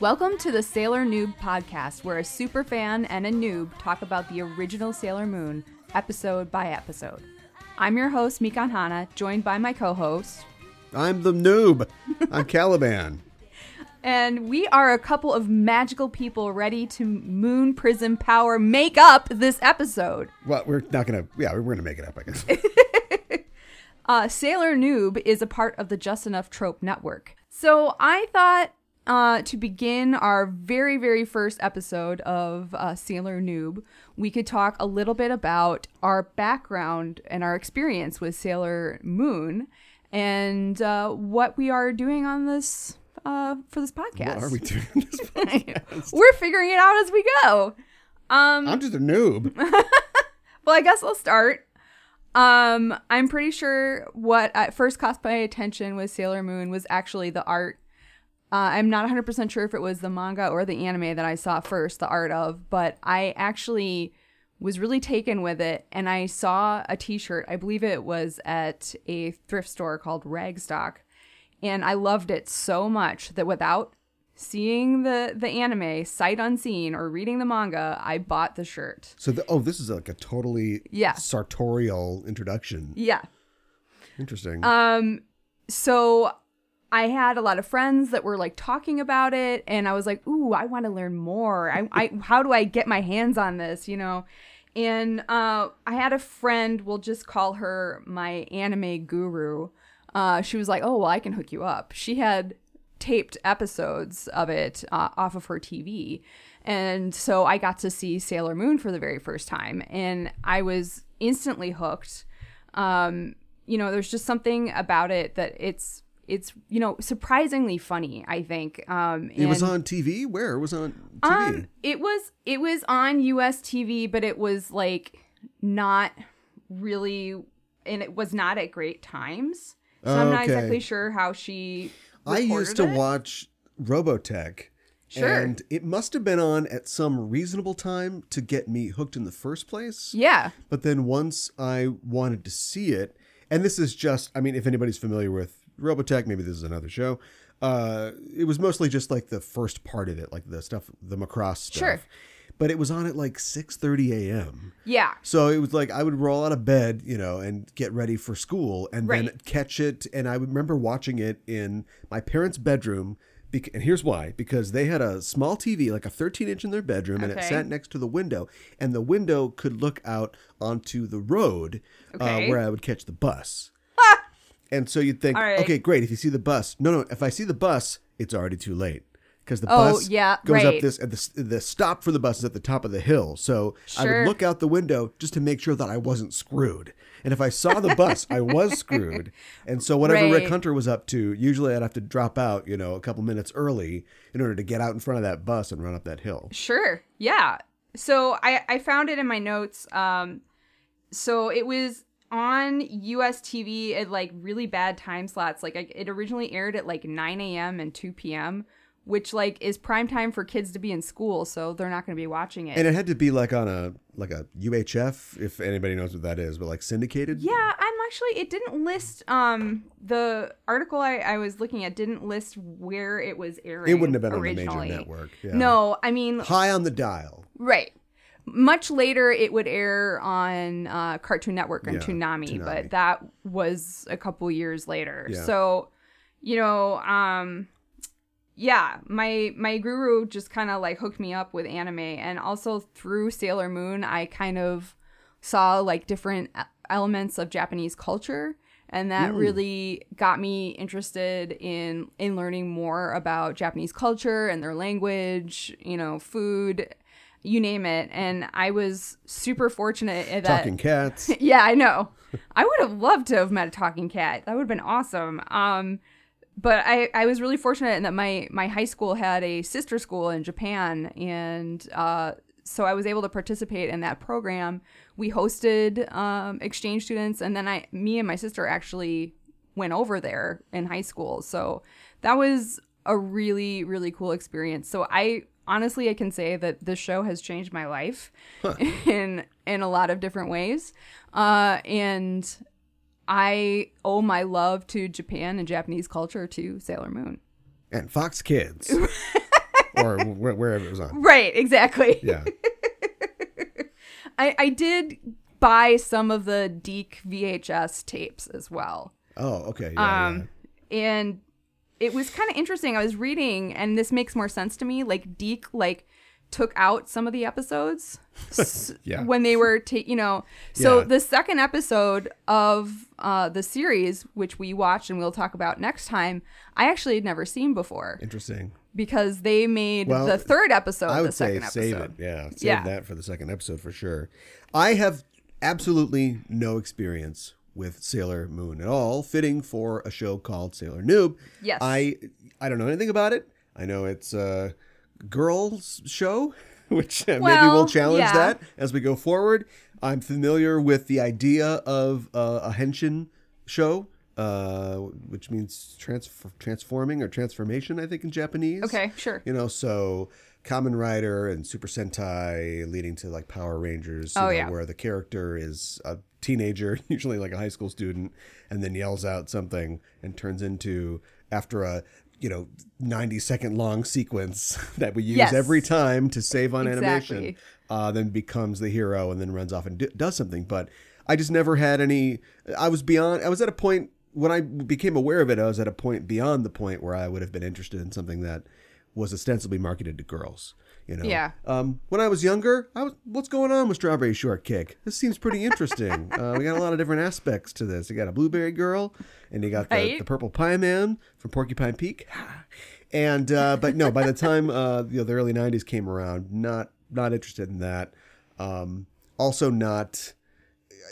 Welcome to the Sailor Noob podcast, where a super fan and a noob talk about the original Sailor Moon episode by episode. I'm your host, Mikan Hana, joined by my co host, I'm the noob. I'm Caliban. and we are a couple of magical people ready to Moon Prism Power make up this episode. Well, we're not gonna. Yeah, we're gonna make it up, I guess. Uh, Sailor Noob is a part of the Just Enough Trope Network. So I thought uh, to begin our very, very first episode of uh, Sailor Noob, we could talk a little bit about our background and our experience with Sailor Moon and uh, what we are doing on this uh, for this podcast. What are we doing? in This podcast? We're figuring it out as we go. Um, I'm just a noob. well, I guess I'll start. Um, I'm pretty sure what at first caught my attention with Sailor Moon was actually the art. Uh, I'm not 100% sure if it was the manga or the anime that I saw first, the art of, but I actually was really taken with it. And I saw a t shirt, I believe it was at a thrift store called Ragstock. And I loved it so much that without seeing the, the anime sight unseen or reading the manga, I bought the shirt. So, the, oh, this is like a totally Yeah. sartorial introduction. Yeah. Interesting. Um, so I had a lot of friends that were like talking about it, and I was like, "Ooh, I want to learn more. I, I, how do I get my hands on this?" You know. And uh, I had a friend. We'll just call her my anime guru. Uh, she was like, "Oh, well, I can hook you up." She had taped episodes of it uh, off of her TV. And so I got to see Sailor Moon for the very first time, and I was instantly hooked. Um, you know, there's just something about it that it's it's you know surprisingly funny. I think. Um, it was on TV. Where it was on TV? um, it was it was on US TV, but it was like not really, and it was not at great times. So I'm not exactly sure how she. I used to it. watch Robotech. Sure. And it must have been on at some reasonable time to get me hooked in the first place. Yeah. But then once I wanted to see it, and this is just, I mean, if anybody's familiar with Robotech, maybe this is another show. Uh, it was mostly just like the first part of it, like the stuff, the Macross stuff. Sure. But it was on at like 6:30 a.m. Yeah. So it was like I would roll out of bed, you know, and get ready for school, and then catch it. And I remember watching it in my parents' bedroom. bec- And here's why: because they had a small TV, like a 13 inch, in their bedroom, and it sat next to the window, and the window could look out onto the road Okay. uh, where I would catch the bus. and so you'd think, All right. okay, great. If you see the bus, no, no. If I see the bus, it's already too late because the Oh, bus yeah, goes right. up this. at the the stop for the bus is at the top of the hill, so I Sure. would look out the window just to make sure that I wasn't screwed. And if I saw the bus, I was screwed. And so whatever Rick Right. Hunter was up to, usually I'd have to drop out, you know, a couple minutes early in order to get out in front of that bus and run up that hill. Sure. Yeah. So I I found it in my notes. Um, so it was on US TV at like really bad time slots. Like I, it originally aired at like 9 a.m. and 2 p.m., which like is prime time for kids to be in school, so they're not going to be watching it. And it had to be like on a like a UHF, if anybody knows what that is, but like syndicated. yeah, I'm actually. It didn't list. Um, the article I, I was looking at didn't list where it was airing. It wouldn't have been on a major network. Yeah. No, I mean High on the dial. Right. Much later, it would air on uh, Cartoon Network and Yeah, Toonami, Toonami. but that was a couple years later. Yeah. So, you know, um, yeah, my my guru just kind of like hooked me up with anime, and also through Sailor Moon, I kind of saw like different elements of Japanese culture. And that Mm. really got me interested in in learning more about Japanese culture and their language, you know, food, you name it. And I was super fortunate that Talking cats. yeah, I know. I would have loved to have met a talking cat. That would have been awesome. Um, but I, I was really fortunate in that my, my high school had a sister school in Japan. And uh, so I was able to participate in that program. We hosted um, exchange students. And then I, me and my sister actually went over there in high school. So that was a really really cool experience. So I honestly I can say that this show has changed my life in in a lot of different ways. Uh, and I owe my love to Japan and Japanese culture to Sailor Moon. And Fox Kids. or wh- wherever it was on. Right, exactly. Yeah. I, I did buy some of the Deke VHS tapes as well. Oh, okay. Yeah, Um, and it was kind of interesting. I was reading, and this makes more sense to me. Like Deke, like took out some of the episodes Yeah. when they were, ta- you know. So Yeah. the second episode of uh, the series, which we watched and we'll talk about next time, I actually had never seen before. Interesting. because they made Well, the third episode. I the would say save episode. it. Yeah. Save Yeah. that for the second episode for sure. I have absolutely no experience with Sailor Moon at all, fitting for a show called Sailor Noob. Yes. I I don't know anything about it. I know it's a girls show, which uh, maybe Well, we'll challenge yeah. that as we go forward. I'm familiar with the idea of uh, a henshin show, uh, which means trans- transforming or transformation, I think, in Japanese. Okay, sure. You know, so Kamen Rider and Super Sentai leading to like Power Rangers, Oh, know, yeah. where the character is a teenager, usually like a high school student, and then yells out something and turns into after a you know 90 second long sequence that we use Yes. every time to save on animation uh, then becomes the hero and then runs off and d- does something. But i just never had any i was beyond i was at a point when i became aware of it i was at a point beyond the point where i would have been interested in something that was ostensibly marketed to girls you know Yeah. um, when i was younger i was what's going on with strawberry shortcake this seems pretty interesting uh, we got a lot of different aspects to this you got a blueberry girl and you got the, Right. the purple pie man from porcupine peak and uh, but no, by the time uh, you know the early '90s came around, not not interested in that. Um, also, not.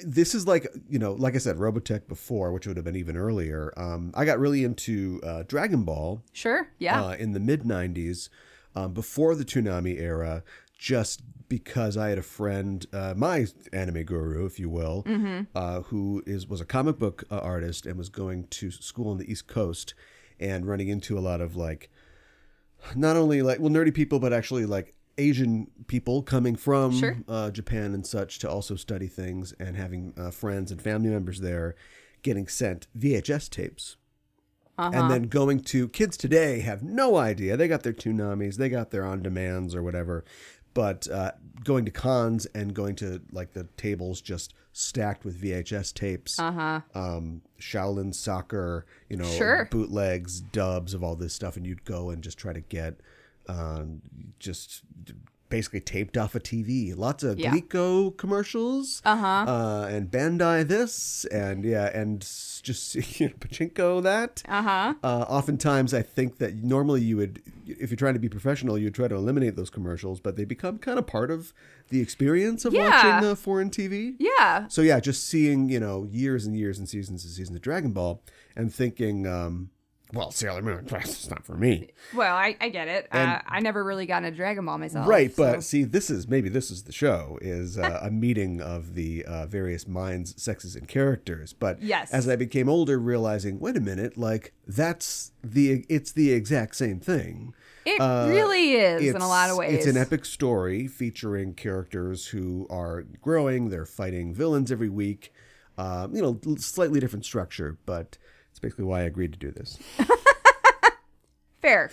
This is like you know, like I said, Robotech before, which would have been even earlier. Um, I got really into uh, Dragon Ball Sure. Yeah. uh, in the mid 90s, um, before the Toonami era, just because I had a friend, uh, my anime guru, if you will, uh, who is was a comic book uh, artist and was going to school on the East Coast and running into a lot of like, not only like well nerdy people, but actually like Asian people coming from Sure. uh, Japan and such to also study things and having uh, friends and family members there getting sent VHS tapes Uh-huh. and then going to kids today have no idea. They got their Toonamis, they got their on demands or whatever. But uh, going to cons and going to like the tables just stacked with VHS tapes, Uh-huh. um, Shaolin soccer, you know, Sure. bootlegs, dubs of all this stuff, and you'd go and just try to get um, just basically taped off a TV. Lots of Yeah. Glico commercials, Uh-huh. uh, and Bandai this, and yeah, and just you know, Pachinko that. Uh-huh. Uh, oftentimes, I think that normally you would, if you're trying to be professional, you try to eliminate those commercials, but they become kind of part of the experience of Yeah. watching uh, foreign TV. Yeah. So yeah, just seeing you know years and years and seasons and seasons of Dragon Ball, and thinking, um, well, Sailor Moon, it's not for me, Well, I, I get it. And- uh, I never really got into Dragon Ball myself. right? so- But see, this is maybe this is the show is uh, a meeting of the uh, various minds, sexes, and characters. But Yes. as I became older, realizing, wait a minute, like that's the it's the exact same thing. it uh, really is in a lot of ways. It's an epic story featuring characters who are growing. They're fighting villains every week. Um, you know, slightly different structure, but it's basically why I agreed to do this. Fair.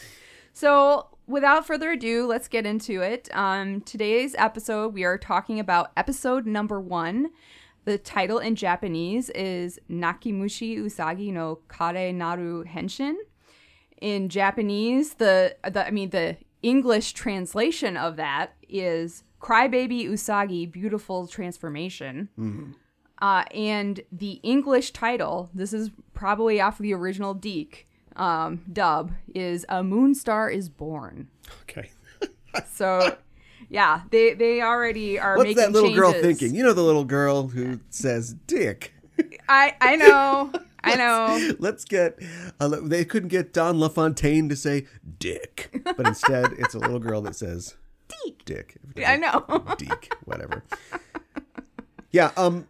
So, without further ado, let's get into it. Um, today's episode, we are talking about episode number one. The title in Japanese is Nakimushi Usagi no Karei Naru Henshin. In Japanese, the, the I mean the English translation of that is Crybaby Usagi Beautiful Transformation. Uh, and the English title, this is probably off the original Deke um, dub, is A Moonstar is Born. Okay. So, yeah, they they already are What's making that little girl thinking? You know the little girl who says "dick." I I know, I know. Let's get. Uh, they couldn't get Don LaFontaine to say "dick," but instead it's a little girl that says Deke. "dick." I know. Deke, whatever. Yeah, um,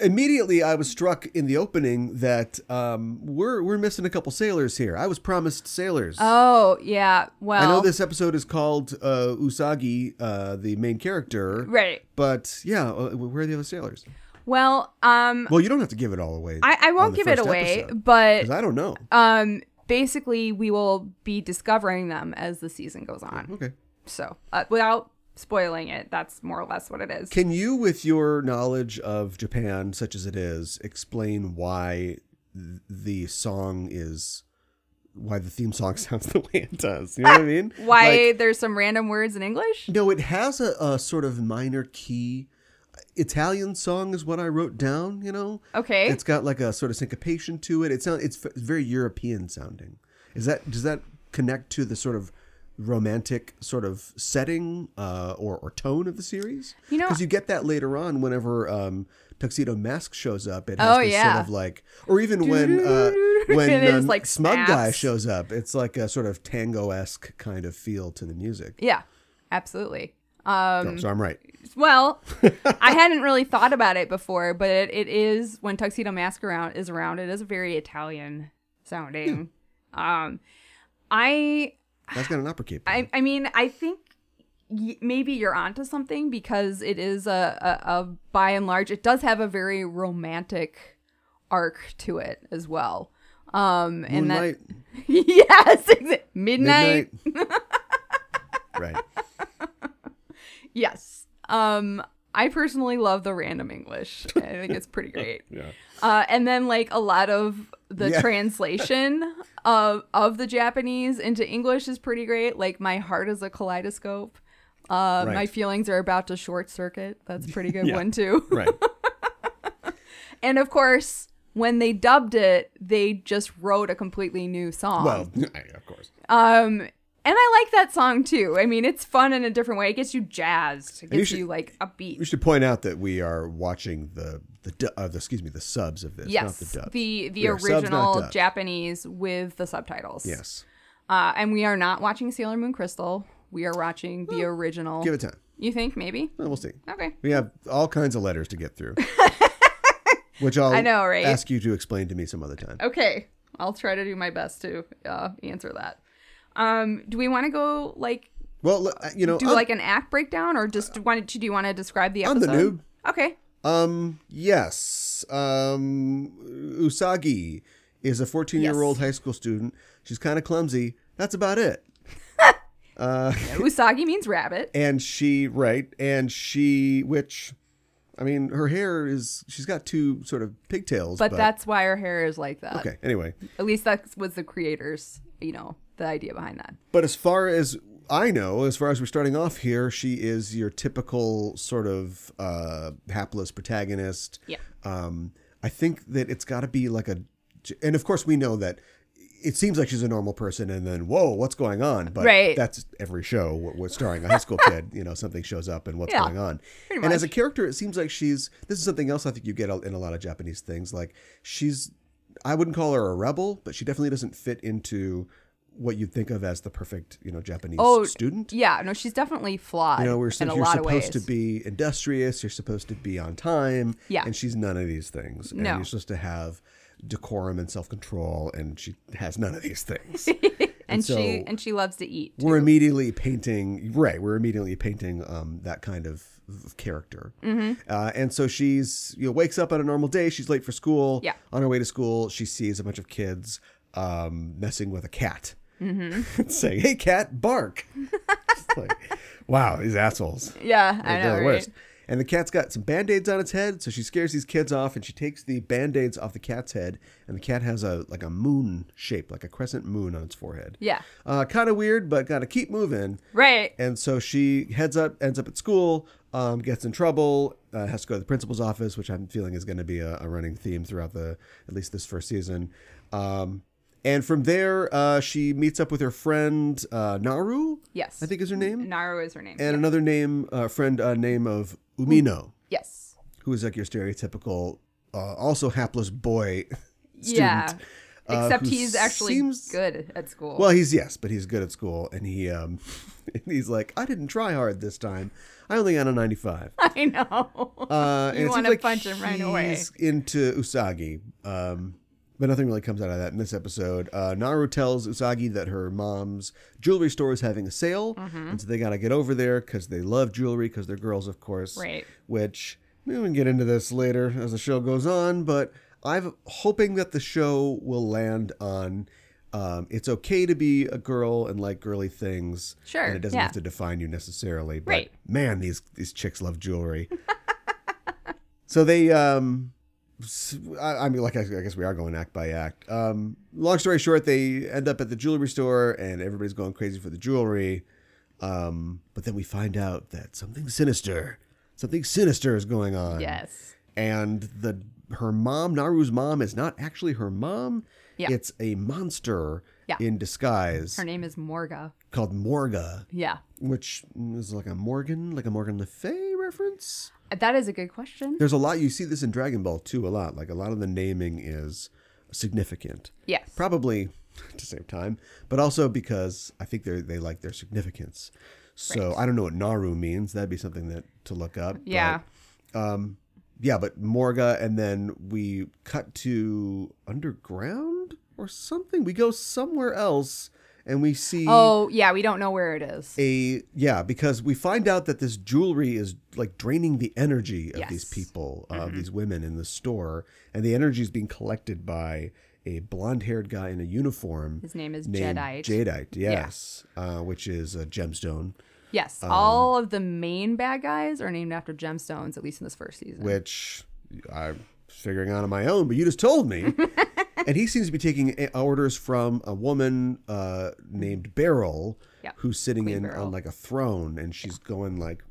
immediately I was struck in the opening that um, we're we're missing a couple sailors here. I was promised sailors. Oh yeah. Well, I know this episode is called uh, Usagi, uh, the main character, right. but yeah, uh, where are the other sailors? Well, um, Well, you don't have to give it all away. I, I won't give it away, episode, but I don't know. um, basically we will be discovering them as the season goes on. Okay. So uh, without spoiling it, that's more or less what it is. Can you, with your knowledge of Japan, such as it is, explain why th- the song is why the theme song sounds the way it does? You know what I mean? Why Like, there's some random words in English? no, it has a, a sort of minor key Italian song is what I wrote down. You know, Okay. it's got like a sort of syncopation to it. It sounds it's very European sounding. Is that does that connect to the sort of romantic sort of setting uh, or or tone of the series? You know- because you get that later on whenever um, Tuxedo Mask shows up. It has Oh, this yeah. sort of like, or even when uh, when It is, um, like, Smug Guy shows up, it's like a sort of tango esque kind of feel to the music. yeah, absolutely. Um, so, so I'm right. well, I hadn't really thought about it before, but it, it is when Tuxedo Mask around is around. It is very Italian sounding. Um, I That's got an uppercut. I, I mean, I think y- maybe you're onto something because it is a, a, a by and large, it does have a very romantic arc to it as well. Um, and Moonlight, that yes, exa- midnight. midnight. right. Yes. Um, I personally love the random English. I think it's pretty great. Yeah. Uh, and then like a lot of the Yeah. translation of of the Japanese into English is pretty great. Like my heart is a kaleidoscope. Uh, Right. My feelings are about to short circuit. That's a pretty good Yeah. one too. Right. And of course, when they dubbed it, they just wrote a completely new song. Well, of course. um, and I like that song too. I mean, it's fun in a different way. It gets you jazzed. It you gets should- you like upbeat. We should point out that we are watching the the, uh, the excuse me the subs of this, Yes, not the dubs. the the We are subs, original. Japanese with the subtitles. Yes, uh, and we are not watching Sailor Moon Crystal. We are watching the original. give it time. You think maybe? Well, we'll see. Okay. We have all kinds of letters to get through, which I'll I know, right? ask you to explain to me some other time. Okay. I'll try to do my best to uh, answer that. Um, do we want to go like Well, uh, you know, do like an act breakdown, or just want to, do you want to describe the I'm the noob. Okay. Um, yes. Um, Usagi is a 14 year old high school student. She's kind of clumsy. That's about it. uh, Usagi means rabbit. And she, right, and she, which, I mean, her hair is, she's got two sort of pigtails. But, that's why her hair is like that. okay. Anyway, At least that was the creators, you know, the idea behind that. But as far as I know, as far as we're starting off here, she is your typical sort of uh, hapless protagonist. Yeah. Um, I think that it's got to be like a, and of course we know that it seems like she's a normal person, and then whoa, what's going on? But Right. that's every show We're starring a high school kid. You know, something shows up, and what's Yeah, going on? And as a character, it seems like she's. This is something else I think you get in a lot of Japanese things. Like she's, I wouldn't call her a rebel, but she definitely doesn't fit into what you'd think of as the perfect, you know, Japanese Oh, student. Yeah, no, she's definitely flawed You know, we're in a you're lot of supposed ways. to be industrious. You're supposed to be on time. Yeah. and she's none of these things. And No. you're supposed to have decorum and self control, and she has none of these things. and so she and she loves to eat. we're immediately painting right. We're immediately painting um, that kind of, of character. Mm-hmm. Uh, and so she's you know wakes up on a normal day. She's late for school. Yeah. On her way to school, she sees a bunch of kids um, messing with a cat. Mm-hmm. saying, "Hey, cat, bark!" Like, wow, these assholes. Yeah, I They're know, the right? worst. And the cat's got some band-aids on its head, so she scares these kids off and she takes the band-aids off the cat's head, and the cat has a like a moon shape, like a crescent moon on its forehead. Yeah, Uh, kind of weird, but gotta keep moving. right. And so she heads up, ends up at school, um, gets in trouble, uh, has to go to the principal's office, which I'm feeling is going to be a, a running theme throughout the at least this first season. Um, and from there, uh, she meets up with her friend uh, Naru, Yes, I think is her name, Naru is her name. and another name, uh, friend uh, name of Umino, yes, who is like your stereotypical, uh, also hapless boy student. yeah. uh, Except he's actually seems- good at school. Well, he's yes, but he's good at school, and he um, he's like, I didn't try hard this time. I only got a ninety-five. I know. Uh, You wanna like punch him right away. he's into Usagi, um, but nothing really comes out of that in this episode. Uh, Naru tells Usagi that her mom's jewelry store is having a sale, Mm-hmm. and so they got to get over there because they love jewelry because they're girls, of course. Right. Which we can get into this later as the show goes on, but I'm hoping that the show will land on. Um, it's okay to be a girl and like girly things. Sure, And it doesn't yeah. have to define you necessarily. But Right. man, these these chicks love jewelry. so they um I, I mean like I, I guess we are going act by act. Um long story short, they end up at the jewelry store and everybody's going crazy for the jewelry. Um but then we find out that something sinister, something sinister is going on. yes. And the her mom, Naru's mom is not actually her mom. Yeah. It's a monster Yeah. in disguise Her name is Morga. called Morga Yeah. which is like a Morgan, like a Morgan Le Fay reference. That is a good question. There's a lot you see this in Dragon Ball too. A lot, like a lot of the naming is significant. Yes. Probably to save time, but also because I think they they like their significance. So I don't know what Naru means. That'd be something that to look up. but, Yeah. um. Yeah, but Morga, and then we cut to underground or something. We go somewhere else, and we see Oh, yeah. We don't know where it is. a yeah because we find out that this jewelry is like draining the energy of these Yes. people uh, of these women in the store and the energy is being collected by a blonde-haired guy in a uniform His name is named Jadeite. jadeite yes uh, which is a gemstone yes. Um, All of the main bad guys are named after gemstones, at least in this first season. which i'm figuring out on my own but you just told me and he seems to be taking orders from a woman uh, named beryl Yeah. who's sitting Queen in Beryl. on like a throne and she's going like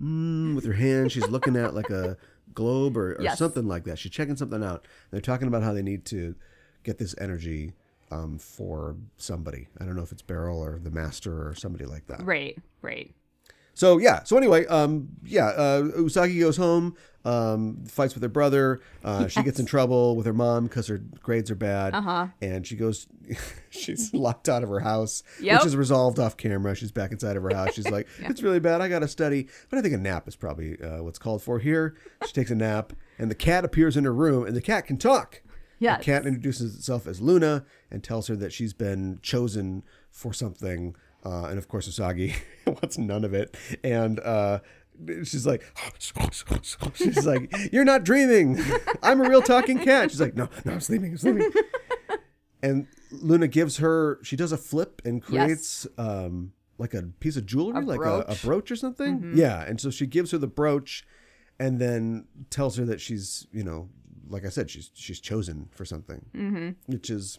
mm, with her hand she's looking at like a globe or, or Yes. something like that she's checking something out they're talking about how they need to get this energy um, for somebody i don't know if it's beryl or the master or somebody like that right. Right. So yeah. So anyway, um, yeah. Uh, Usagi goes home, um, fights with her brother. Uh, She gets in trouble with her mom because her grades are bad. Uh-huh. And she goes, she's locked out of her house, Yep. which is resolved off camera. She's back inside of her house. She's like, it's really bad. I got to study. But I think a nap is probably uh, what's called for here. She takes a nap, and the cat appears in her room, and the cat can talk. Yes. The cat introduces itself as Luna and tells her that she's been chosen for something. Uh, and of course, Usagi wants none of it. And uh, she's like, she's like, you're not dreaming. I'm a real talking cat. She's like, no, no, I'm sleeping. I'm sleeping. and Luna gives her, she does a flip and creates um, like a piece of jewelry, like A, a brooch. Mm-hmm. or something. Yeah. And so she gives her the brooch and then tells her that she's, you know, like I said, she's she's chosen for something, mm-hmm. which is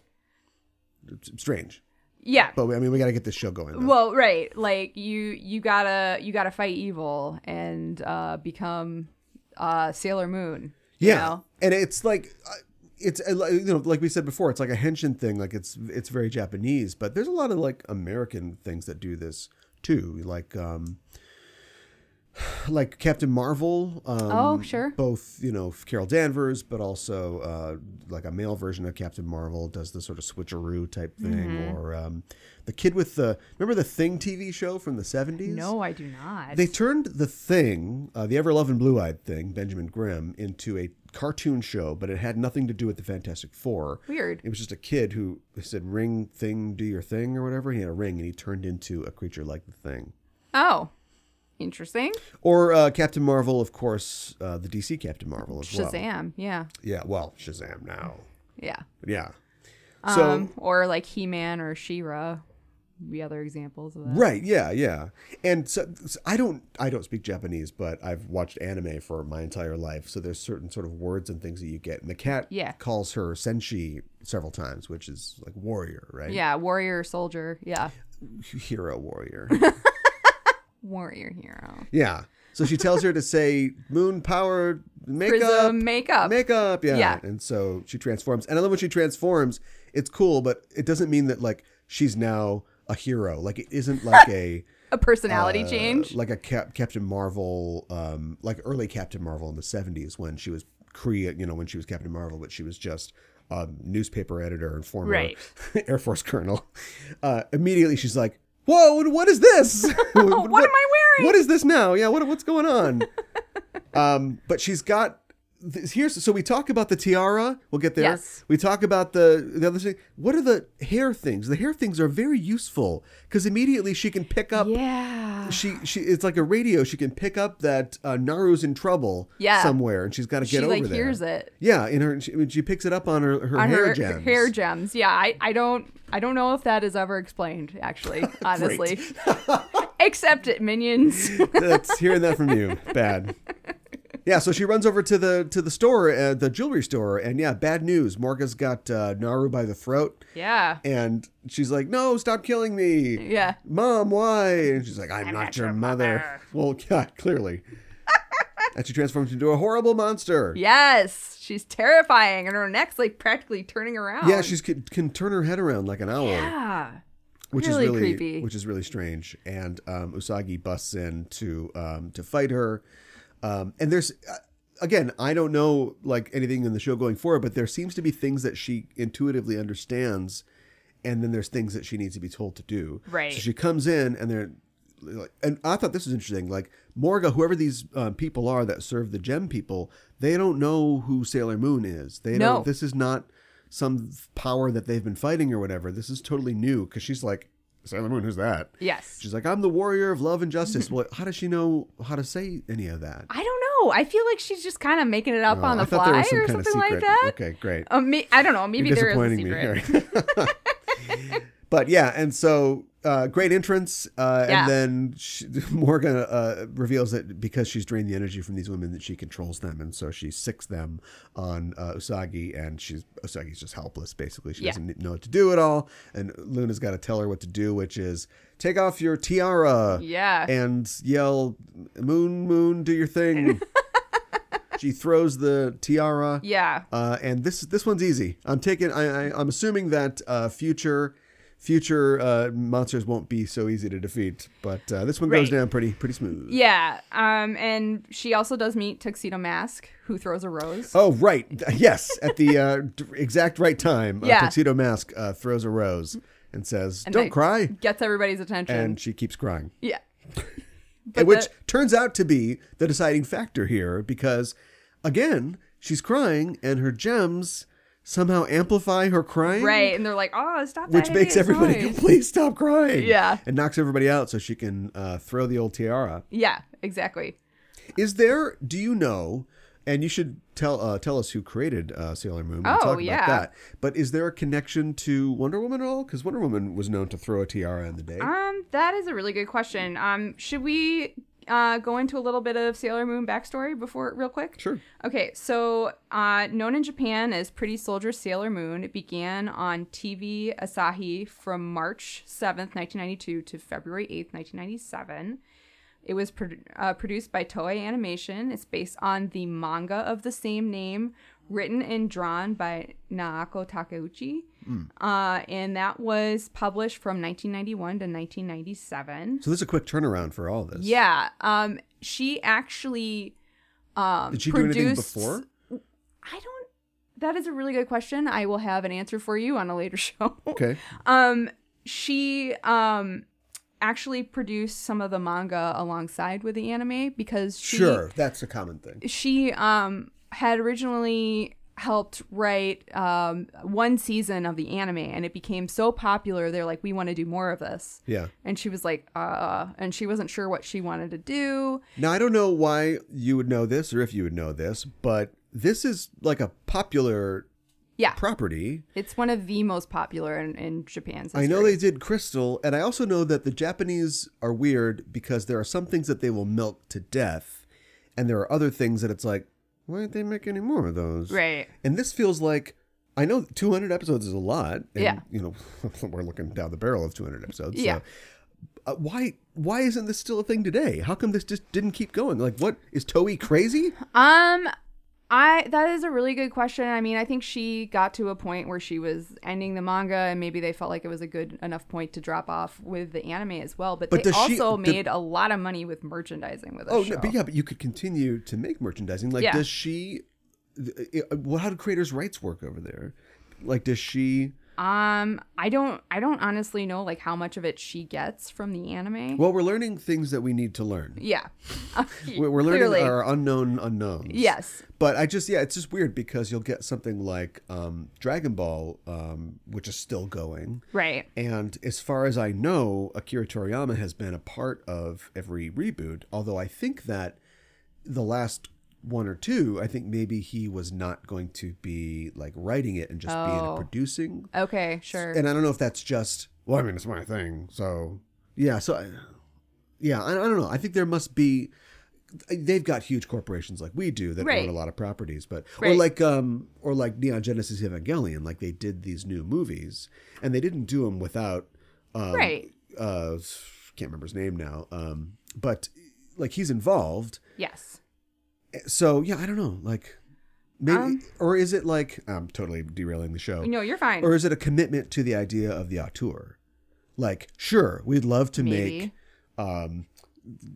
strange. Yeah. But I mean, we got to get this show going. Well, right. Like you you gotta you gotta fight evil and uh become uh Sailor Moon. you yeah, know? and it's like uh, it's uh, you know, like we said before, it's like a henshin thing. Like it's it's very Japanese, but there's a lot of like American things that do this too. Like um, like Captain Marvel. Um, Oh, sure. Both you know Carol Danvers, but also uh, like a male version of Captain Marvel does the sort of switcheroo type thing, Mm-hmm. or um, the kid with the remember the Thing TV show from the seventies. No, I do not. They turned the thing, uh, the ever loving blue eyed thing, Benjamin Grimm, into a cartoon show, but it had nothing to do with the Fantastic Four. Weird. It was just a kid who said, Ring, thing, do your thing, or whatever. He had a ring and he turned into a creature like the thing. Oh. Interesting. Or uh, Captain Marvel, of course, uh, the DC Captain Marvel as well. Shazam. Yeah. Yeah, well, Shazam now. Yeah. Yeah. So, um or like He Man or She Ra. Be other examples of that. Right. Yeah. Yeah. And so, so I don't I don't speak Japanese, but I've watched anime for my entire life. So there's certain sort of words and things that you get. And the cat Yeah. calls her senshi several times, which is like warrior, right? Yeah, warrior soldier. Yeah. Hero warrior. Warrior hero. yeah. So she tells her to say moon powered makeup. Prism makeup. Makeup, yeah. Yeah. And so she transforms. And I love when she transforms, it's cool, but it doesn't mean that like she's now a hero. Like it isn't like a A personality uh, change. like a Cap- Captain Marvel, um, like early Captain Marvel in the '70s when she was Korea, you know, when she was Captain Marvel, but she was just a newspaper editor and former Right. Air Force colonel. Uh, immediately, she's like, "Whoa! What, is this? what, what am I wearing? What is this now? Yeah, what what's going on?" um, but she's got. Th- Here's so we talk about the tiara. We'll get there. Yes. We talk about the the other thing. What are the hair things? The hair things are very useful because immediately she can pick up Yeah. she she it's like a radio she can pick up that uh, Naru's in trouble Yeah. somewhere and she's got to get She over like there. hears it Yeah, in her she, she picks it up on her her on hair her gems. hair gems. Yeah, I, I don't I don't know if that is ever explained actually, honestly. Except it minions. That's hearing that from you. Bad. Yeah, so she runs over to the to the store, uh, the jewelry store, and yeah, bad news. Morga's got uh, Naru by the throat, yeah. and she's like, "No, stop killing me, Yeah. Mom. Why?" And she's like, "I'm, not, your, mother. Well, yeah, clearly. and she transforms into a horrible monster. Yes. She's terrifying and her neck's like practically turning around. Yeah, she's can, can turn her head around like an owl, Yeah. which really is really creepy. which is really strange. And um, Usagi busts in to um, to fight her. Um, and there's uh, again, I don't know like anything in the show going forward, but there seems to be things that she intuitively understands, and then there's things that she needs to be told to do. Right. So she comes in, and they're like, and I thought this was interesting. Like Morga, whoever these um, people are that serve the gem people, they don't know who Sailor Moon is. They No. don't. This is not some power that they've been fighting or whatever. This is totally new because she's like Sailor Moon. Who's that? Yes. She's like, I'm the warrior of love and justice. well, how does she know how to say any of that? I don't know. I feel like she's just kind of making it up Oh, on the fly or something like that. Okay, great. Um, me, I don't know. Maybe You're there is a secret. me. but yeah, and so uh, great entrance, uh, Yeah. and then she, Morgan uh, reveals that because she's drained the energy from these women, that she controls them, and so she sicks them on uh, Usagi, and she's Usagi's just helpless. Basically, she Yeah. doesn't know what to do at all, and Luna's got to tell her what to do, which is take off your tiara, Yeah. and yell, "Moon, moon, do your thing." she throws the tiara. Yeah. Uh, and this this one's easy. I'm taking. I, I I'm assuming that uh, future future uh, monsters won't be so easy to defeat, but uh, this one goes down pretty pretty smooth. Yeah. Um, and she also does meet Tuxedo Mask, who throws a rose. Oh right, yes, at the uh, exact right time, uh, Yeah. Tuxedo Mask uh, throws a rose and says, And "Don't cry," Gets everybody's attention. and she keeps crying. yeah. Which the- turns out to be the deciding factor here because again she's crying and her gems somehow amplify her crying Right. And they're like, oh, stop which makes everybody go, noise." please stop crying Yeah. and knocks everybody out so she can uh, throw the old tiara Yeah, exactly. is there do you know and you should tell uh, tell us who created uh, Sailor Moon. We'll Oh, talk yeah. about that. But is there a connection to Wonder Woman at all? Because Wonder Woman was known to throw a tiara in the day. Um, that is a really good question. Um, should we uh go into a little bit of Sailor Moon backstory before real quick? sure. Okay, so uh, known in Japan as Pretty Soldier Sailor Moon, it began on TV Asahi from March 7th, 1992 to February 8th, 1997. It was pro- uh, produced by Toei Animation. It's based on the manga of the same name, written and drawn by Naoko Takeuchi. Uh, and that was published from 1991 to 1997. So this is a quick turnaround for all this. Yeah, um, she actually um, Did she do anything before? I don't. That is a really good question. I will have an answer for you on a later show. Okay. Um, she um actually produced some of the manga alongside with the anime because she Sure. That's a common thing. she um had originally helped write um one season of the anime and it became so popular they're like we want to do more of this Yeah. and she was like uh and she wasn't sure what she wanted to do Now I don't know why you would know this or if you would know this, but this is like a popular yeah property. it's one of the most popular in, in japan's I know they did Crystal, and I also know that the Japanese are weird because there are some things that they will milk to death, and there are other things that it's like, why didn't they make any more of those? right And this feels like I know 200 episodes is a lot. And, Yeah. You know, we're looking down the barrel of 200 episodes. Yeah. So, uh, why why isn't this still a thing today? How come this just didn't keep going? Like, what is Toei crazy? Um, I that is a really good question. I mean, I think she got to a point where she was ending the manga, and maybe they felt like it was a good enough point to drop off with the anime as well. But, But they she- also did- made a lot of money with merchandising with Oh, show. no, but yeah, but you could continue to make merchandising. Like, Yeah. does she? Well, how do creators' rights work over there? Like, does she? Um, I don't, I don't honestly know like how much of it she gets from the anime. Well, we're learning things that we need to learn. yeah, We're, we're learning Clearly. our unknown unknowns. Yes. But I just, yeah, it's just weird because you'll get something like um, Dragon Ball, um, which is still going. right. And as far as I know, Akira Toriyama has been a part of every reboot. Although I think that the last one or two, I think maybe he was not going to be like writing it and just being Oh. a producing. Okay, sure. And I don't know if that's just well, I mean, it's my thing. So yeah, so I, yeah, I, I don't know. I think there must be. They've got huge corporations like we do that Right. own a lot of properties, but or like um or like Neon Genesis Evangelion, like they did these new movies and they didn't do them without um, Right. uh can't remember his name now um but like he's involved yes. So yeah i don't know like maybe Um, or is it like i'm totally derailing the show No, you're fine. or is it a commitment to the idea of the auteur like sure we'd love to Maybe. make um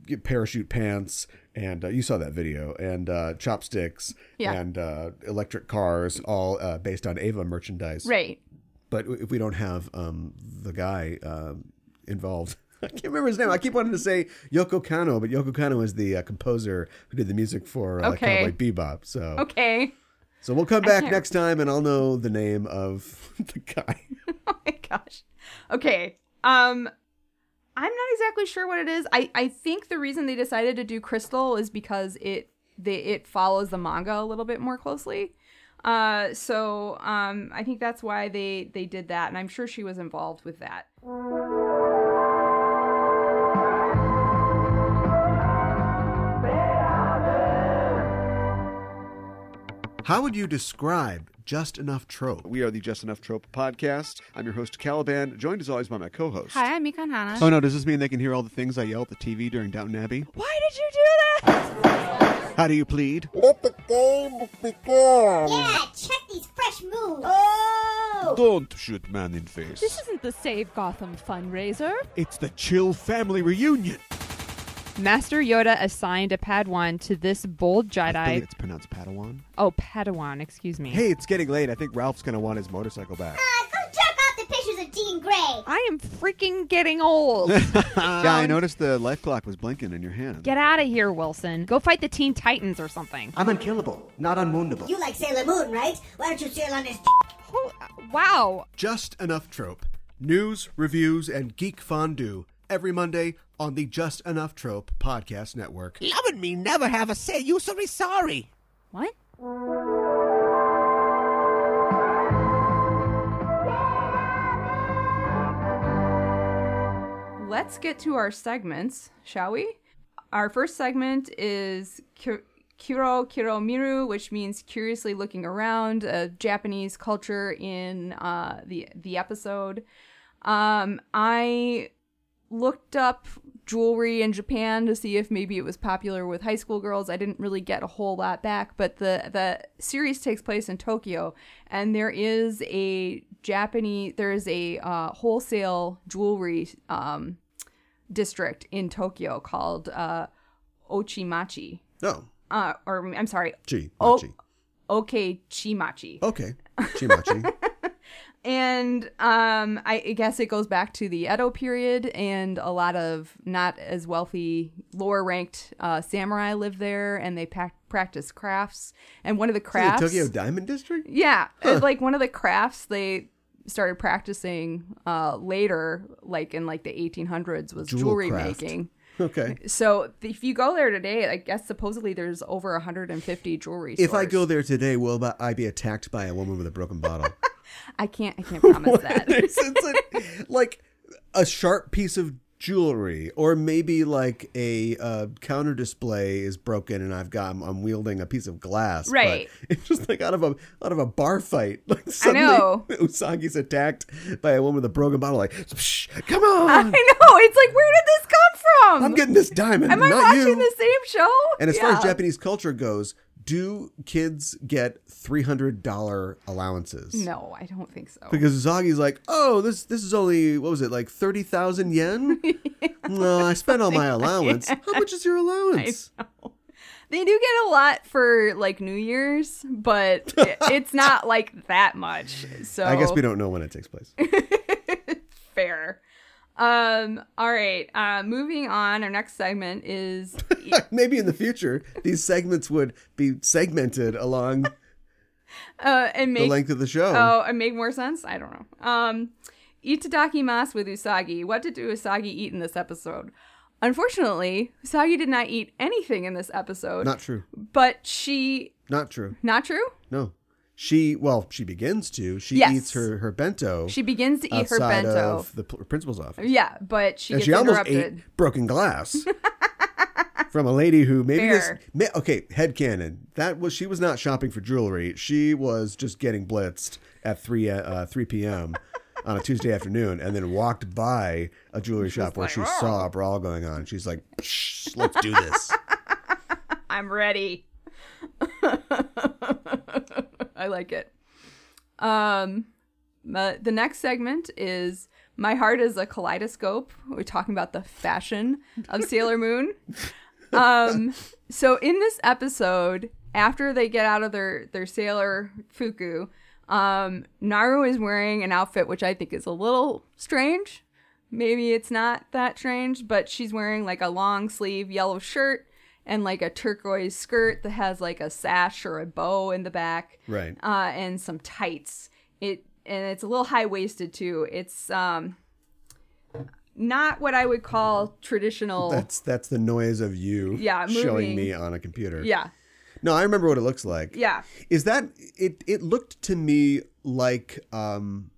get parachute pants and uh, you saw that video and uh chopsticks Yeah. and uh electric cars all uh, based on Eva merchandise right. but if we don't have um, the guy um, involved, I can't remember his name. I keep wanting to say Yoko Kanno, but Yoko Kanno is the uh, composer who did the music for uh, Okay. Cowboy Bebop. So, Okay. so we'll come back next time, and I'll know the name of the guy. oh my gosh. Okay. Um I'm not exactly sure what it is. I I think the reason they decided to do Crystal is because it they it follows the manga a little bit more closely. Uh so um I think that's why they they did that and I'm sure she was involved with that. How would you describe Just Enough Trope? We are the Just Enough Trope podcast. I'm your host, Caliban, joined as always by my co-host. Hi, I'm Mikan Hana. Oh no, does this mean they can hear all the things I yell at the TV during Downton Abbey? Why did you do that? How do you plead? Let the game begin. Yeah, check these fresh moves. Oh! Don't shoot man in face. This isn't the Save Gotham fundraiser. It's the Chill Family Reunion. Master Yoda assigned a Padawan to this bold I Jedi. think it's pronounced Padawan. Oh, Padawan, excuse me. Hey, it's getting late. I think Ralph's gonna want his motorcycle back. Uh, go jerk off the pictures of Jean Grey. I am freaking getting old. yeah, I noticed the life clock was blinking in your hand. Get out of here, Wilson. Go fight the Teen Titans or something. I'm unkillable, not unwoundable. You like Sailor Moon, right? Why don't you sail on this? Oh, wow. Just enough trope. News, reviews, and geek fondue every Monday on the Just Enough Trope podcast network. Loving me never have a say you sorry sorry. What? Let's get to our segments, shall we? Our first segment is Ki- Kiro Kiro Miru, which means curiously looking around, uh, Japanese culture in uh, the the episode. Um, I looked up jewelry in Japan to see if maybe it was popular with high school girls. I didn't really get a whole lot back, but the the series takes place in Tokyo, and there is a Japanese there is a uh, wholesale jewelry um, district in Tokyo called uh, Ochimachi. Oh, Uh, or I'm sorry, gee, Oh. machi. Okachimachi. Okay, chimachi. And um, I guess it goes back to the Edo period, and a lot of not as wealthy, lower ranked uh, samurai live there, and they pac- practice crafts. And one of the crafts, Tokyo Diamond District? yeah, it's like one of the crafts they started practicing uh, later, like in like the 1800s, was Jewel jewelry craft. making. Okay. So if you go there today, I guess supposedly there's over 150 jewelry. If I go there today, will I be attacked by a woman with a broken bottle? I can't. I can't promise that. It's, it's like, like a sharp piece of jewelry, or maybe like a uh, counter display is broken, and I've got I'm, I'm wielding a piece of glass. but Right. it's just like out of a out of a bar fight. Like suddenly, know. Usagi's attacked by a woman with a broken bottle. Like, come on. I know. It's like, where did this come from? I'm getting this diamond. Am I watching you. the same show? And as far as Japanese culture goes, do kids get three hundred dollar allowances? No, I don't think so. Because Usagi's like, oh, this this is only what was it like thirty thousand yen? no, I spent all my allowance. How much is your allowance? They do get a lot for like New Year's, but it- it's not like that much. So I guess we don't know when it takes place. fair. Um. All right. Uh. Moving on. Our next segment is Maybe in the future, these segments would be segmented along uh and the length of the show. oh and make more sense. I don't know. Um. Itadaki mas with Usagi. What did Usagi eat in this episode? Unfortunately, Usagi did not eat anything in this episode. Not true. but she Not true. not true. No. She, well, she begins to. She Yes. eats her, her bento She begins to eat her bento. of the principal's office. Yeah, but she and gets she almost interrupted. ate broken glass from a lady who maybe Fair. just ma- okay headcanon that was she was not shopping for jewelry she was just getting blitzed at 3 uh, 3 p.m on a tuesday afternoon and then walked by a jewelry shop where like, she "Oh." saw a brawl going on she's like let's do this I'm ready. I like it. Um, the, the next segment is My Heart is a Kaleidoscope. We're talking about the fashion of Sailor Moon. Um, so in this episode, after they get out of their, their sailor fuku, um, Naru is wearing an outfit which I think is a little strange. Maybe it's not that strange, but she's wearing like a long sleeve yellow shirt and like a turquoise skirt that has like a sash or a bow in the back right uh, and some tights. It and it's a little high waisted too. It's um not what I would call traditional. that's that's the noise of you Yeah, showing me on a computer yeah, no i remember what it looks like yeah, Is that it? It looked to me like um,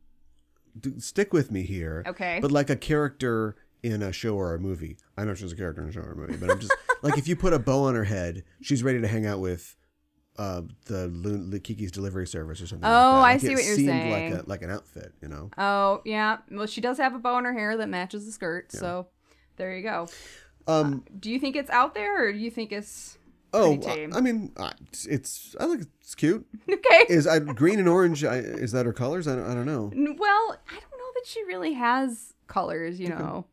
stick with me here. Okay. But like a character in a show or a movie. I know she's a character in a show or a movie, but I'm just like if you put a bow on her head, she's ready to hang out with uh, the the Kiki's Delivery Service or something. Oh, like that. I Like, see what you're seemed saying. Like a, like an outfit, you know. Oh yeah. Well, she does have a bow in her hair that matches the skirt. So there you go. Um. Do you think it's out there, or do you think it's oh, tame? I mean, uh, it's. I think it's cute. okay? Is I, green and orange? I, is that her colors? I don't, I don't know. Well, I don't know that she really has colors. You know.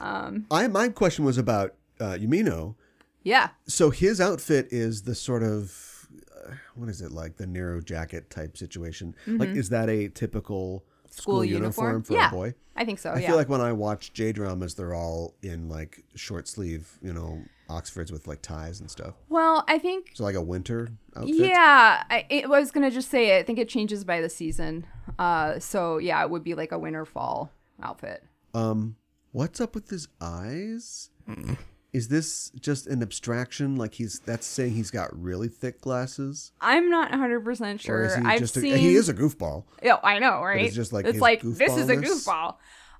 Um. I my question was about uh, Umino. Yeah. So his outfit is the sort of uh, what is it like the narrow jacket type situation? Like, is that a typical school, Mm-hmm. School uniform, uniform? for Yeah. a boy? I think so. I yeah. feel like when I watch J dramas, they're all in like short sleeve, you know, Oxfords with like ties and stuff. well, I think So like a winter outfit. Yeah, I, it, I was gonna just say. I think it changes by the season. Uh, so yeah, it would be like a winter fall outfit. Um, what's up with his eyes? Is this just an abstraction? Like he's that's saying he's got really thick glasses, I'm not 100 percent or sure. is he I've just? seen. He is a goofball. Yeah, I know, right? it's just like it's like this is a goofball.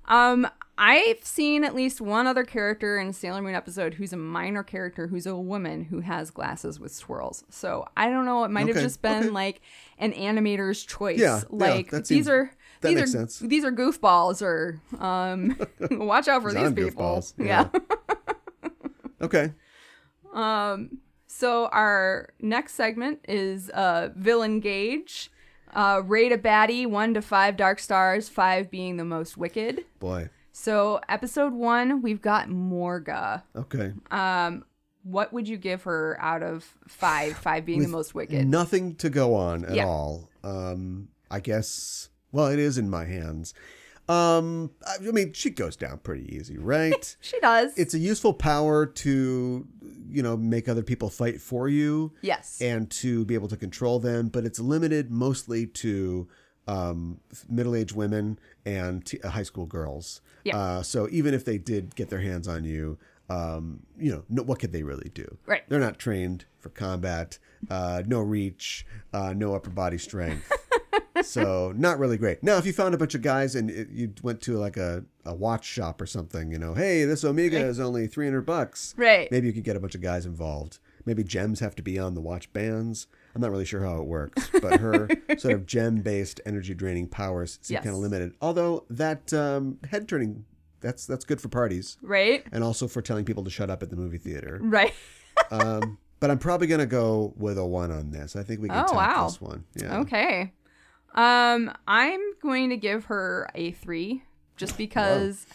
Um, I've seen at least one other character in a Sailor Moon episode who's a minor character who's a woman who has glasses with swirls. So I don't know. It might have just been okay. like an animator's choice. Yeah, yeah, like that these seems- are that these makes are sense. these are goofballs or um watch out for He's these people. goofballs, yeah. yeah. Okay. Um, so our next segment is uh, villain gauge. Uh, rate a baddie one to five dark stars, five being the most wicked. Boy. So episode one, we've got Morga. Okay. Um, What would you give her out of five? Five being With the most wicked. Nothing to go on at Yeah. all. Um, I guess. Well, it is in my hands. Um, I mean, she goes down pretty easy, right? she does. it's a useful power to, you know, make other people fight for you. yes. and to be able to control them, but it's limited mostly to um, middle-aged women and t- uh, high school girls. Yeah. Uh, so even if they did get their hands on you, um, you know, no, what could they really do? Right. They're not trained for combat. Uh, no reach. Uh, no upper body strength. So not really great. Now, if you found a bunch of guys and it, you went to like a, a watch shop or something, you know, hey, this Omega is only three hundred bucks. Right. Maybe you could get a bunch of guys involved. Maybe gems have to be on the watch bands. I'm not really sure how it works, but her sort of gem-based energy draining powers seem Yes. kind of limited. Although that um, head turning, that's that's good for parties right. and also for telling people to shut up at the movie theater. Right. Um, but I'm probably gonna go with a one on this. I think we can Oh, tap wow. this one. Yeah. Okay. Um, I'm going to give her a three just because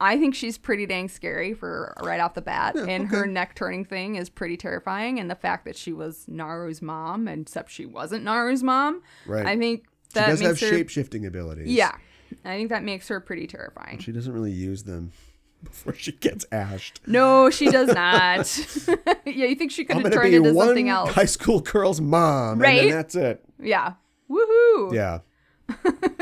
I think she's pretty dang scary for right off the bat, and her neck turning thing is pretty terrifying. And the fact that she was Naru's mom, except she wasn't Naru's mom, Right. I think that She does have shape shifting abilities. Yeah, I think that makes her pretty terrifying. She doesn't really use them before she gets ashed. No, she does not. yeah, you think she could have turned into something else? high school girl's mom, and Right? then that's it. Yeah. Woohoo! Yeah.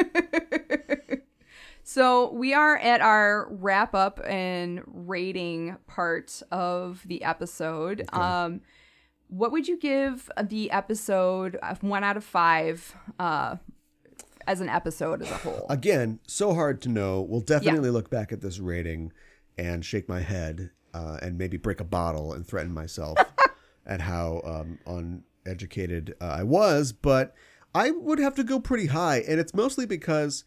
So we are at our wrap up and rating part of the episode. Um, what would you give the episode one out of five uh, as an episode as a whole? Again, so hard to know. We'll definitely look back at this rating and shake my head uh, and maybe break a bottle and threaten myself at how um, uneducated uh, I was. But I would have to go pretty high, and it's mostly because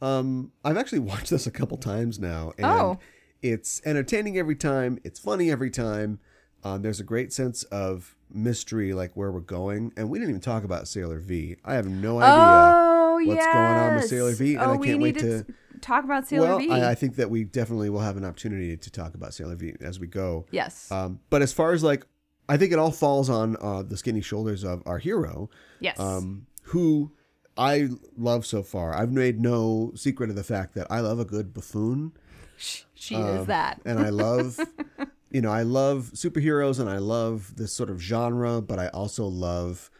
um, I've actually watched this a couple times now, and Oh. it's entertaining every time. It's funny every time. Um, there's a great sense of mystery, like where we're going, and we didn't even talk about Sailor V. I have no idea oh, what's going on with. Sailor V, and oh, I we can't need wait to. t- talk about Sailor well, V. I, I think that we definitely will have an opportunity to talk about Sailor V as we go. yes. Um, but as far as like, I think it all falls on uh, the skinny shoulders of our hero, yes. um, who I love so far. I've made no secret of the fact that I love a good buffoon, she um, is that. and I love, you know, I love superheroes and I love this sort of genre, but I also love.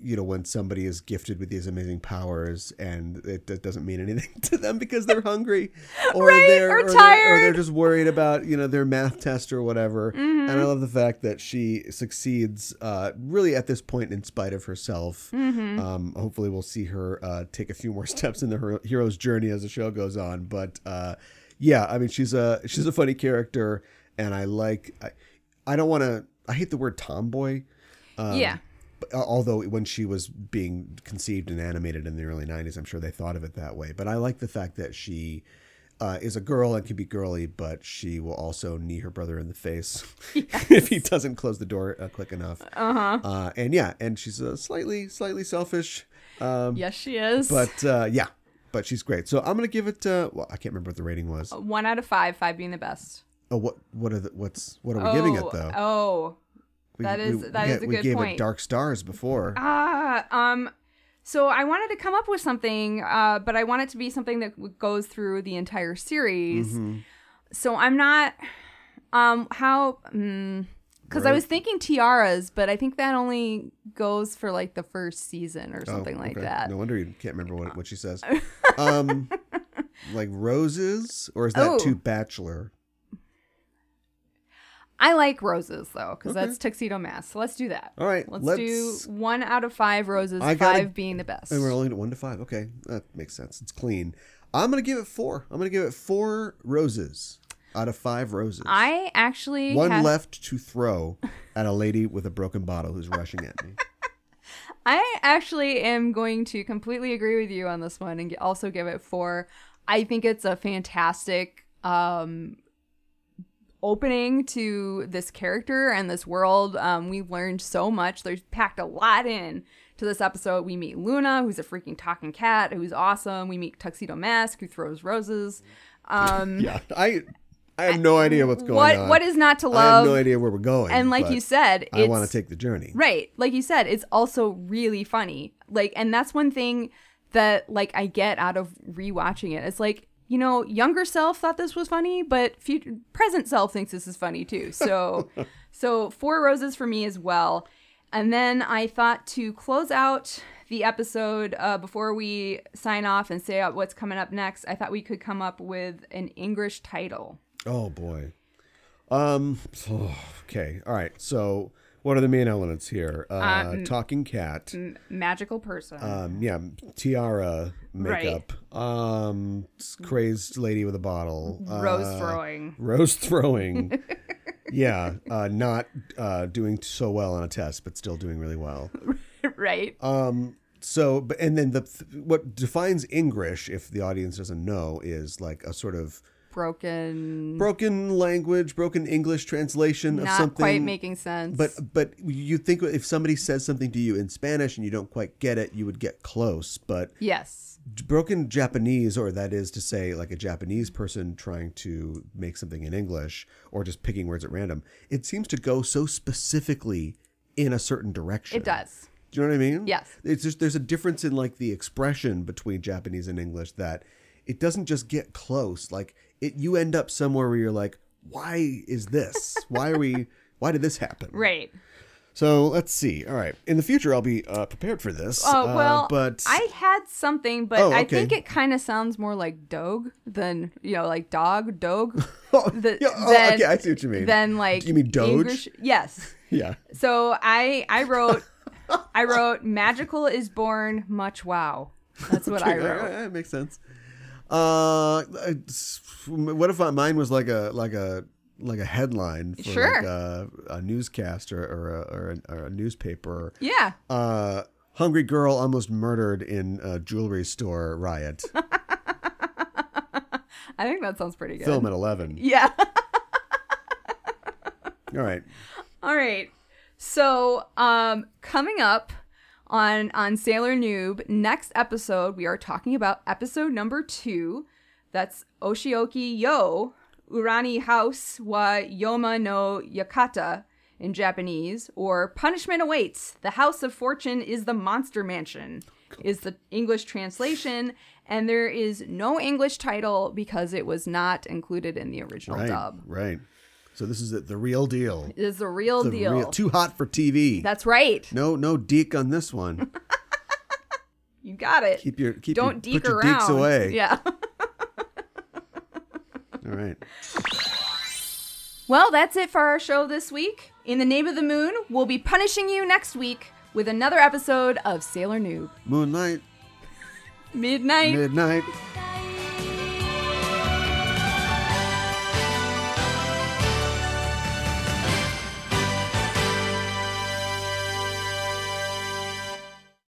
You know, when somebody is gifted with these amazing powers and it doesn't mean anything to them because they're hungry or Right, they're or they're- or they're just worried about you know their math test or whatever. Mm-hmm. And I love the fact that she succeeds uh, really at this point in spite of herself. Mm-hmm. Um, hopefully, we'll see her uh, take a few more steps in the her- hero's journey as the show goes on. But uh, yeah, I mean, she's a she's a funny character, and I like. I, I don't want to. I hate the word tomboy. Um, yeah. Although when she was being conceived and animated in the early 90s i'm sure they thought of it that way. But i like the fact that she uh, is a girl and can be girly but she will also knee her brother in the face if he doesn't close the door uh, quick enough. Uh-huh. uh, and yeah and she's slightly slightly selfish um, Yes, she is. but uh, yeah but she's great. So i'm gonna give it uh, well i can't remember what the rating was. One out of five, five being the best. oh what what are the what's what are we giving it Oh, though Oh, we, that is- we, that we, is a we good gave point. it dark stars before Ah, um, so I wanted to come up with something, uh, but I want it to be something that goes through the entire series. Mm-hmm. So I'm not, um, how, because I Right. was thinking tiaras, but I think that only goes for like the first season or Oh, something like that. No wonder you can't remember what, what she says. Um, like roses, or is that Oh. too bachelor? I like roses though, because Okay. that's tuxedo mask. So let's do that. All right, Let's, let's- do one out of five roses, I gotta- five being the best. And we're only at one to five. Okay, that makes sense. It's clean. I'm gonna give it four. I'm gonna give it four roses out of five roses. I actually One have- left to throw at a lady with a broken bottle who's rushing at me. I actually am going to completely agree with you on this one and also give it four. I think it's a fantastic um, opening to this character and this world. Um, we've learned so much. There's packed a lot in to this episode. We meet Luna, who's a freaking talking cat, who's awesome. We meet Tuxedo Mask, who throws roses. Um, yeah, I I have no idea what's going what on. what is not to love? I have no idea where we're going. and like you said, I want to take the journey. Right. Like you said, it's also really funny. Like, and that's one thing that like I get out of rewatching it. It's like, you know, younger self thought this was funny, but future present self thinks this is funny too. So so four roses for me as well. And then I thought to close out the episode uh, before we sign off and say what's coming up next, I thought we could come up with an English title. Oh boy. Um. okay. All right. So, what are the main elements here? Uh, talking cat. M- magical person. Um. Yeah. Tiara makeup. Um. Crazed lady with a bottle. Rose uh, throwing. Rose throwing. yeah. Uh. Not uh doing so well on a test, but still doing really well. right. Um. So, but and then the what defines English, if the audience doesn't know, is like a sort of broken, broken language, broken English translation of not something. quite making sense. But but you think if somebody says something to you in Spanish and you don't quite get it, you would get close. But yes, broken Japanese, or that is to say, like a Japanese person trying to make something in English or just picking words at random, it seems to go so specifically in a certain direction. it does. Do you know what I mean? Yes. It's just there's a difference in like the expression between Japanese and English that it doesn't just get close. Like it, you end up somewhere where you're like, why is this? Why are we? Why did this happen? Right. So let's see. All right. In the future, I'll be uh, prepared for this. Oh Uh, well, but I had something, but Oh, I think it kind of sounds more like dog than you know, like dog, dog. Oh, the- yeah, oh, than- okay, I see what you mean. Then like You mean Doge? English- Yes. yeah. So I I wrote I wrote magical is born much wow. That's what I wrote. it makes sense. Uh, what if my mine was like a like a like a headline for Sure. like a, a newscast or or a, or a, or a newspaper? Yeah. Uh, hungry girl almost murdered in a jewelry store riot. I think that sounds pretty good. Film at eleven. Yeah. All right. All right. So, um, coming up on on Sailor Noob next episode, we are talking about episode number two. That's Oshioki Yo Uranai House wa Yoma no Yakata in Japanese, or Punishment Awaits. The House of Fortune is the Monster Mansion. Is the English translation, and there is no English title because it was not included in the original Right. dub. Right. So this is the, the real deal. It is the real The deal. real- too hot for TV. That's right. no, no deek on this one. You got it. Keep your keep Don't your, deke put your around. deeks away. Yeah. All right. well, that's it for our show this week. In the name of the moon, we'll be punishing you next week with another episode of Sailor Noob. Moonlight, Midnight. midnight.